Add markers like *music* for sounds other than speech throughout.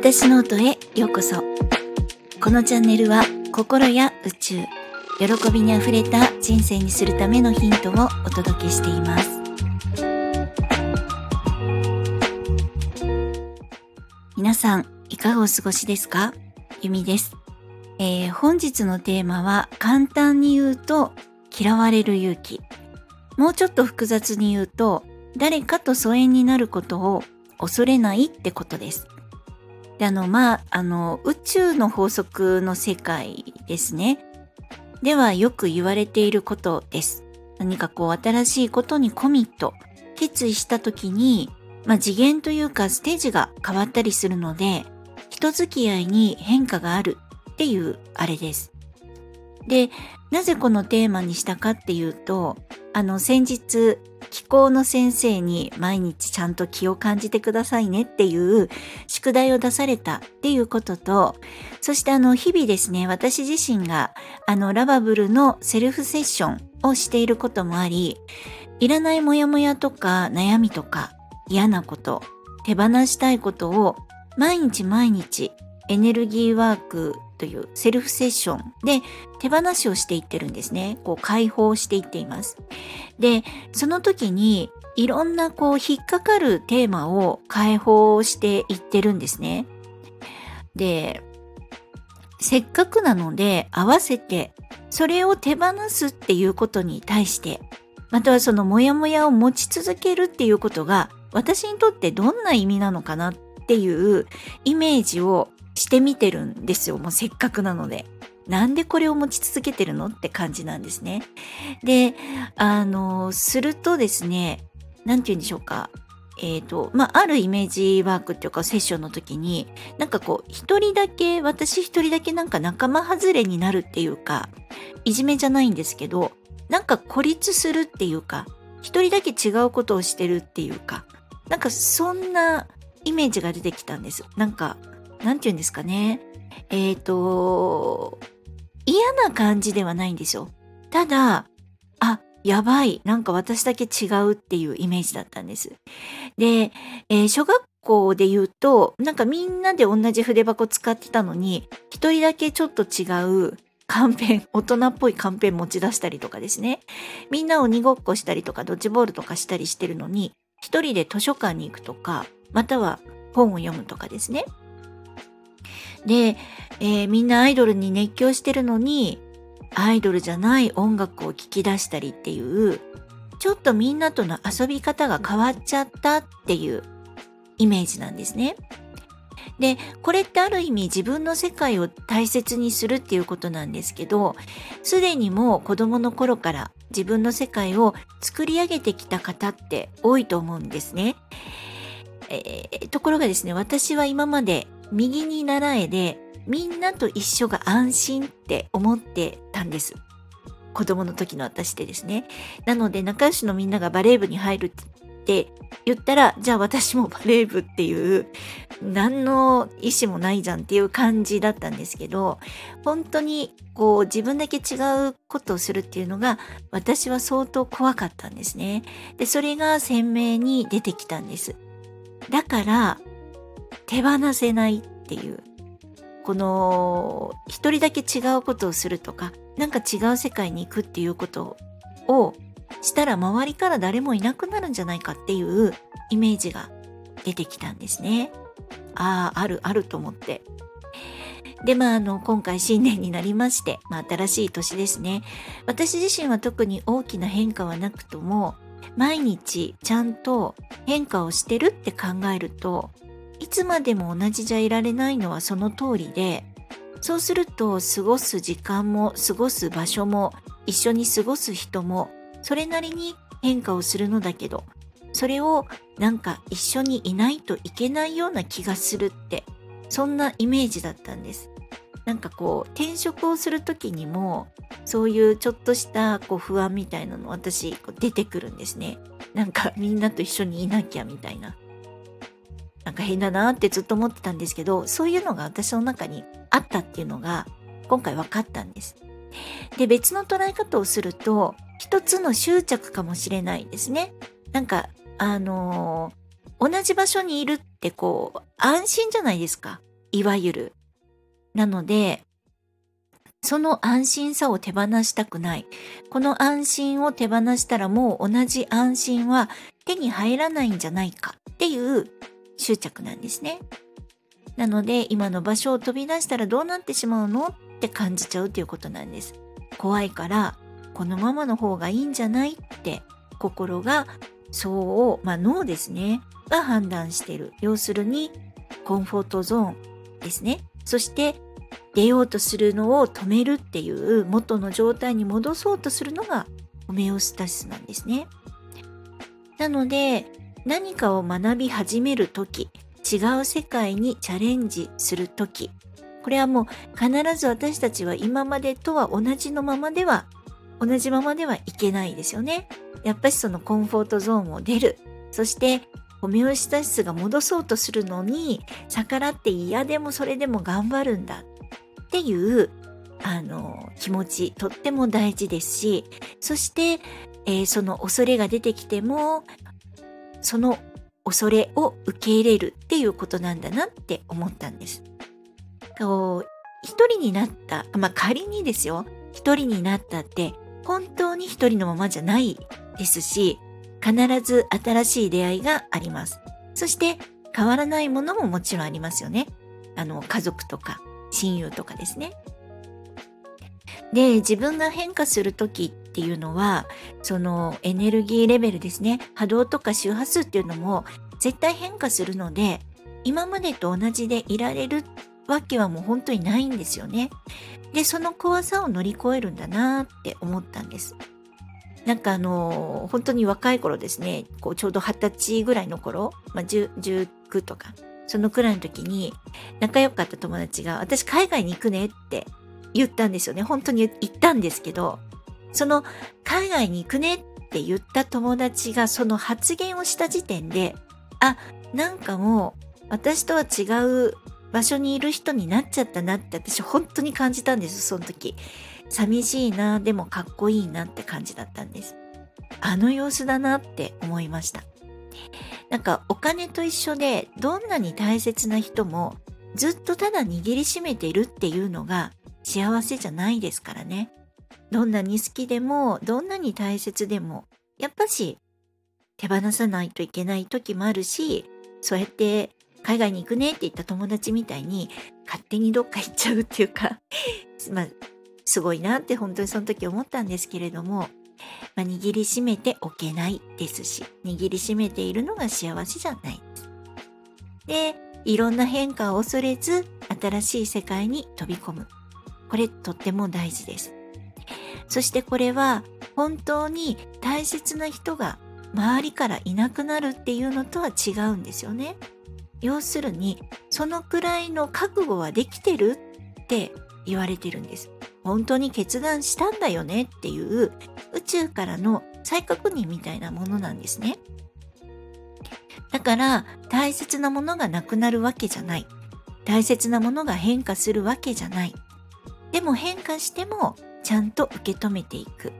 私の音へようこそ。このチャンネルは心や宇宙、喜びにあふれた人生にするためのヒントをお届けしています。皆さん、いかがお過ごしですか？ゆみです、えー、本日のテーマは簡単に言うと嫌われる勇気。もうちょっと複雑に言うと誰かと疎遠になることを恐れないってことです。で、あの、まあ、あの、宇宙の法則の世界ですね。ではよく言われていることです。何かこう新しいことにコミット、決意した時に、まあ、次元というかステージが変わったりするので、人付き合いに変化があるっていうあれです。で、なぜこのテーマにしたかっていうと、あの先日気候の先生に毎日ちゃんと気を感じてくださいねっていう宿題を出されたっていうことと、そしてあの日々ですね、私自身があのラバブルのセルフセッションをしていることもあり、いらないモヤモヤとか悩みとか嫌なこと、手放したいことを毎日毎日エネルギーワークというセルフセッションで手放しをしていってるんですね。こう解放していっています。で、その時にいろんなこう引っかかるテーマを解放していってるんですね。で、せっかくなので合わせてそれを手放すっていうことに対してまたはそのモヤモヤを持ち続けるっていうことが私にとってどんな意味なのかなっていうイメージをしてみてるんですよ。もうせっかくなので。なんでこれを持ち続けてるのって感じなんですね。で、あの、するとですね、なんて言うんでしょうか。えっ、ー、と、まあ、あるイメージワークっていうかセッションの時に、なんかこう、一人だけ、私一人だけなんか仲間外れになるっていうか、いじめじゃないんですけど、なんか孤立するっていうか、一人だけ違うことをしてるっていうか、なんかそんなイメージが出てきたんです。なんか、なんて言うんですかね。えっ、ー、と、嫌な感じではないんですよ。ただ、あ、やばい。なんか私だけ違うっていうイメージだったんです。で、えー、小学校で言うと、なんかみんなで同じ筆箱使ってたのに、一人だけちょっと違うカンペン、大人っぽいカンペン持ち出したりとかですね。みんな鬼ごっこしたりとか、ドッジボールとかしたりしてるのに、一人で図書館に行くとか、または本を読むとかですね。で、えー、みんなアイドルに熱狂してるのに、アイドルじゃない音楽を聴き出したりっていう、ちょっとみんなとの遊び方が変わっちゃったっていうイメージなんですね。で、これってある意味自分の世界を大切にするっていうことなんですけど、すでにもう子供の頃から自分の世界を作り上げてきた方って多いと思うんですね。えー、ところがですね、私は今まで右に習えでみんなと一緒が安心って思ってたんです。子供の時の私でですね。なので仲良しのみんながバレー部に入るって言ったら、じゃあ私もバレー部っていう、何の意思もないじゃんっていう感じだったんですけど、本当にこう自分だけ違うことをするっていうのが私は相当怖かったんですね。で、それが鮮明に出てきたんです。だから手放せないっていうこの一人だけ違うことをするとかなんか違う世界に行くっていうことをしたら周りから誰もいなくなるんじゃないかっていうイメージが出てきたんですね。ああ、あるあると思って。で、まあ、あの、今回新年になりまして、まあ、新しい年ですね。私自身は特に大きな変化はなくとも、毎日ちゃんと変化をしてるって考えると、いつまでも同じじゃいられないのはその通りで、そうすると過ごす時間も過ごす場所も一緒に過ごす人もそれなりに変化をするのだけど、それをなんか一緒にいないといけないような気がするって、そんなイメージだったんです。なんかこう転職をする時にもそういうちょっとしたこう不安みたいなの私こう出てくるんですね。なんかみんなと一緒にいなきゃみたいな。なんか変だなってずっと思ってたんですけど、そういうのが私の中にあったっていうのが今回分かったんです。で、別の捉え方をすると、一つの執着かもしれないですね。なんか、あのー、同じ場所にいるってこう、安心じゃないですか。いわゆる。なので、その安心さを手放したくない。この安心を手放したらもう同じ安心は手に入らないんじゃないかっていう執着なんですね。なので今の場所を飛び出したらどうなってしまうのって感じちゃうということなんです。怖いからこのままの方がいいんじゃないって心がそう、まあ脳ですね、が判断してる。要するにコンフォートゾーンですね。そして出ようとするのを止めるっていう元の状態に戻そうとするのがホメオスタシスなんですね。なので何かを学び始める時違う世界にチャレンジする時これはもう必ず私たちは今までとは同じのままでは同じままではいけないですよね。やっぱりそのコンフォートゾーンを出る。そしてホメオスタシスが戻そうとするのに逆らって嫌でもそれでも頑張るんだっていうあの気持ちとっても大事ですしそして、えー、その恐れが出てきてもその恐れを受け入れるっていうことなんだなって思ったんです。一人になった、まあ、仮にですよ一人になったって本当に一人のままじゃないですし必ず新しい出会いがあります。そして変わらないものももちろんありますよね。あの家族とか親友とかですね。で、自分が変化する時っていうのは、そのエネルギーレベルですね、波動とか周波数っていうのも絶対変化するので、今までと同じでいられるわけはもう本当にないんですよね。で、その怖さを乗り越えるんだなって思ったんです。なんかあの本当に若い頃ですね、こうちょうど二十歳ぐらいの頃、まあ、19とか、そのくらいの時に仲良かった友達が私海外に行くねって言ったんですよね。本当に言ったんですけど、その海外に行くねって言った友達がその発言をした時点で、あ、なんかもう私とは違う場所にいる人になっちゃったなって私本当に感じたんです、その時。寂しいな、でもかっこいいなって感じだったんです。あの様子だなって思いました。なんかお金と一緒でどんなに大切な人もずっとただ握りしめてるっていうのが幸せじゃないですからね。どんなに好きでもどんなに大切でもやっぱし手放さないといけない時もあるしそうやって海外に行くねって言った友達みたいに勝手にどっか行っちゃうっていうか *laughs* まあすごいなって本当にその時思ったんですけれどもまあ、握りしめておけないですし、握りしめているのが幸せじゃないです。で、いろんな変化を恐れず、新しい世界に飛び込む。これとっても大事です。そしてこれは本当に大切な人が周りからいなくなるっていうのとは違うんですよね。要するに、そのくらいの覚悟はできてるって言われてるんです。本当に決断したんだよねっていう宇宙からの再確認みたいなものなんですね。だから大切なものがなくなるわけじゃない。大切なものが変化するわけじゃない。でも変化してもちゃんと受け止めていく。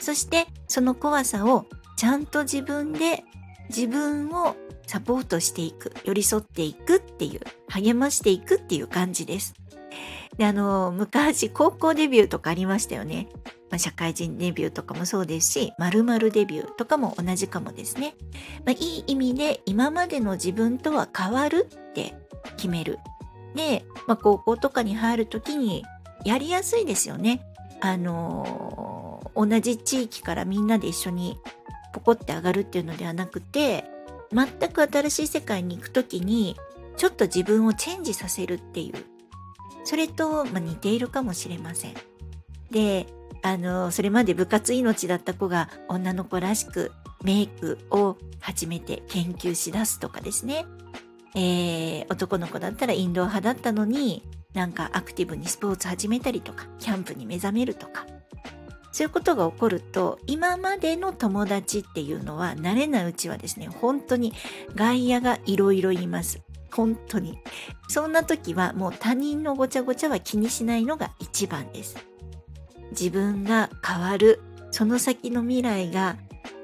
そしてその怖さをちゃんと自分で自分をサポートしていく、寄り添っていくっていう、励ましていくっていう感じです。で、あの、昔、高校デビューとかありましたよね。まあ、社会人デビューとかもそうですし、〇〇デビューとかも同じかもですね。まあ、いい意味で今までの自分とは変わるって決める。で、まあ、高校とかに入るときにやりやすいですよね。あの、同じ地域からみんなで一緒にポコって上がるっていうのではなくて、全く新しい世界に行くときに、ちょっと自分をチェンジさせるっていうそれと、まあ、似ているかもしれません。で、あの、それまで部活命だった子が女の子らしくメイクを始めて研究しだすとかですね。えー、男の子だったらインドア派だったのに、なんかアクティブにスポーツ始めたりとか、キャンプに目覚めるとか。そういうことが起こると、今までの友達っていうのは慣れないうちはですね、本当に外野がいろいろいます。本当に。そんな時はもう他人のごちゃごちゃは気にしないのが一番です。自分が変わる、その先の未来が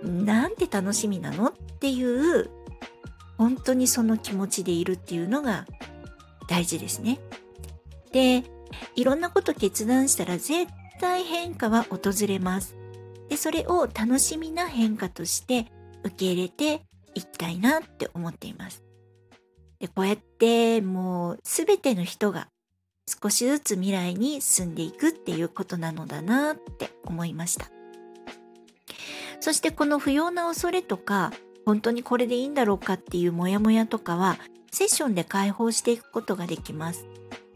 なんて楽しみなのっていう、本当にその気持ちでいるっていうのが大事ですね。で、いろんなこと決断したら絶対変化は訪れます。で、それを楽しみな変化として受け入れていきたいなって思っています。で、こうやってもうすべての人が少しずつ未来に進んでいくっていうことなのだなって思いました。そしてこの不要な恐れとか、本当にこれでいいんだろうかっていうモヤモヤとかは、セッションで解放していくことができます。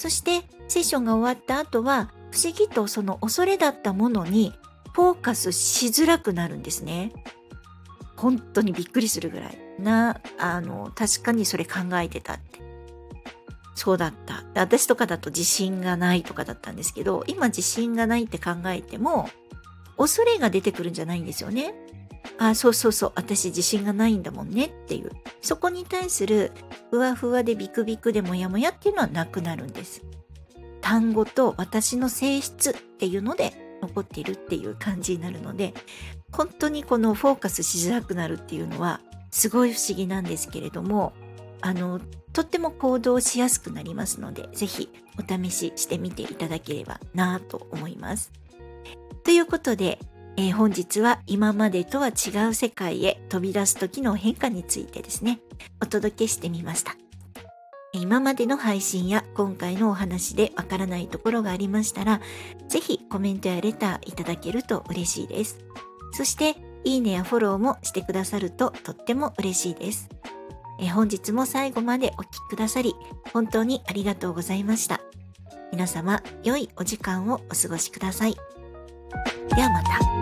そしてセッションが終わった後は、不思議とその恐れだったものにフォーカスしづらくなるんですね。本当にびっくりするぐらいな、あの、確かにそれ考えてたって。そうだった。私とかだと自信がないとかだったんですけど、今自信がないって考えても、恐れが出てくるんじゃないんですよね。あ、そうそうそう、私自信がないんだもんねっていう。そこに対するふわふわでビクビクでモヤモヤっていうのはなくなるんです。単語と私の性質っていうので残っているっていう感じになるので、本当にこのフォーカスしづらくなるっていうのはすごい不思議なんですけれども、あの、とっても行動しやすくなりますので、ぜひお試ししてみていただければなと思います。ということで、えー、本日は今までとは違う世界へ飛び出す時の変化についてですね、お届けしてみました。今までの配信や今回のお話でわからないところがありましたら、ぜひコメントやレターいただけると嬉しいです。そして、いいねやフォローもしてくださるととっても嬉しいです。え本日も最後までお聴きくださり、本当にありがとうございました。皆様、良いお時間をお過ごしください。ではまた。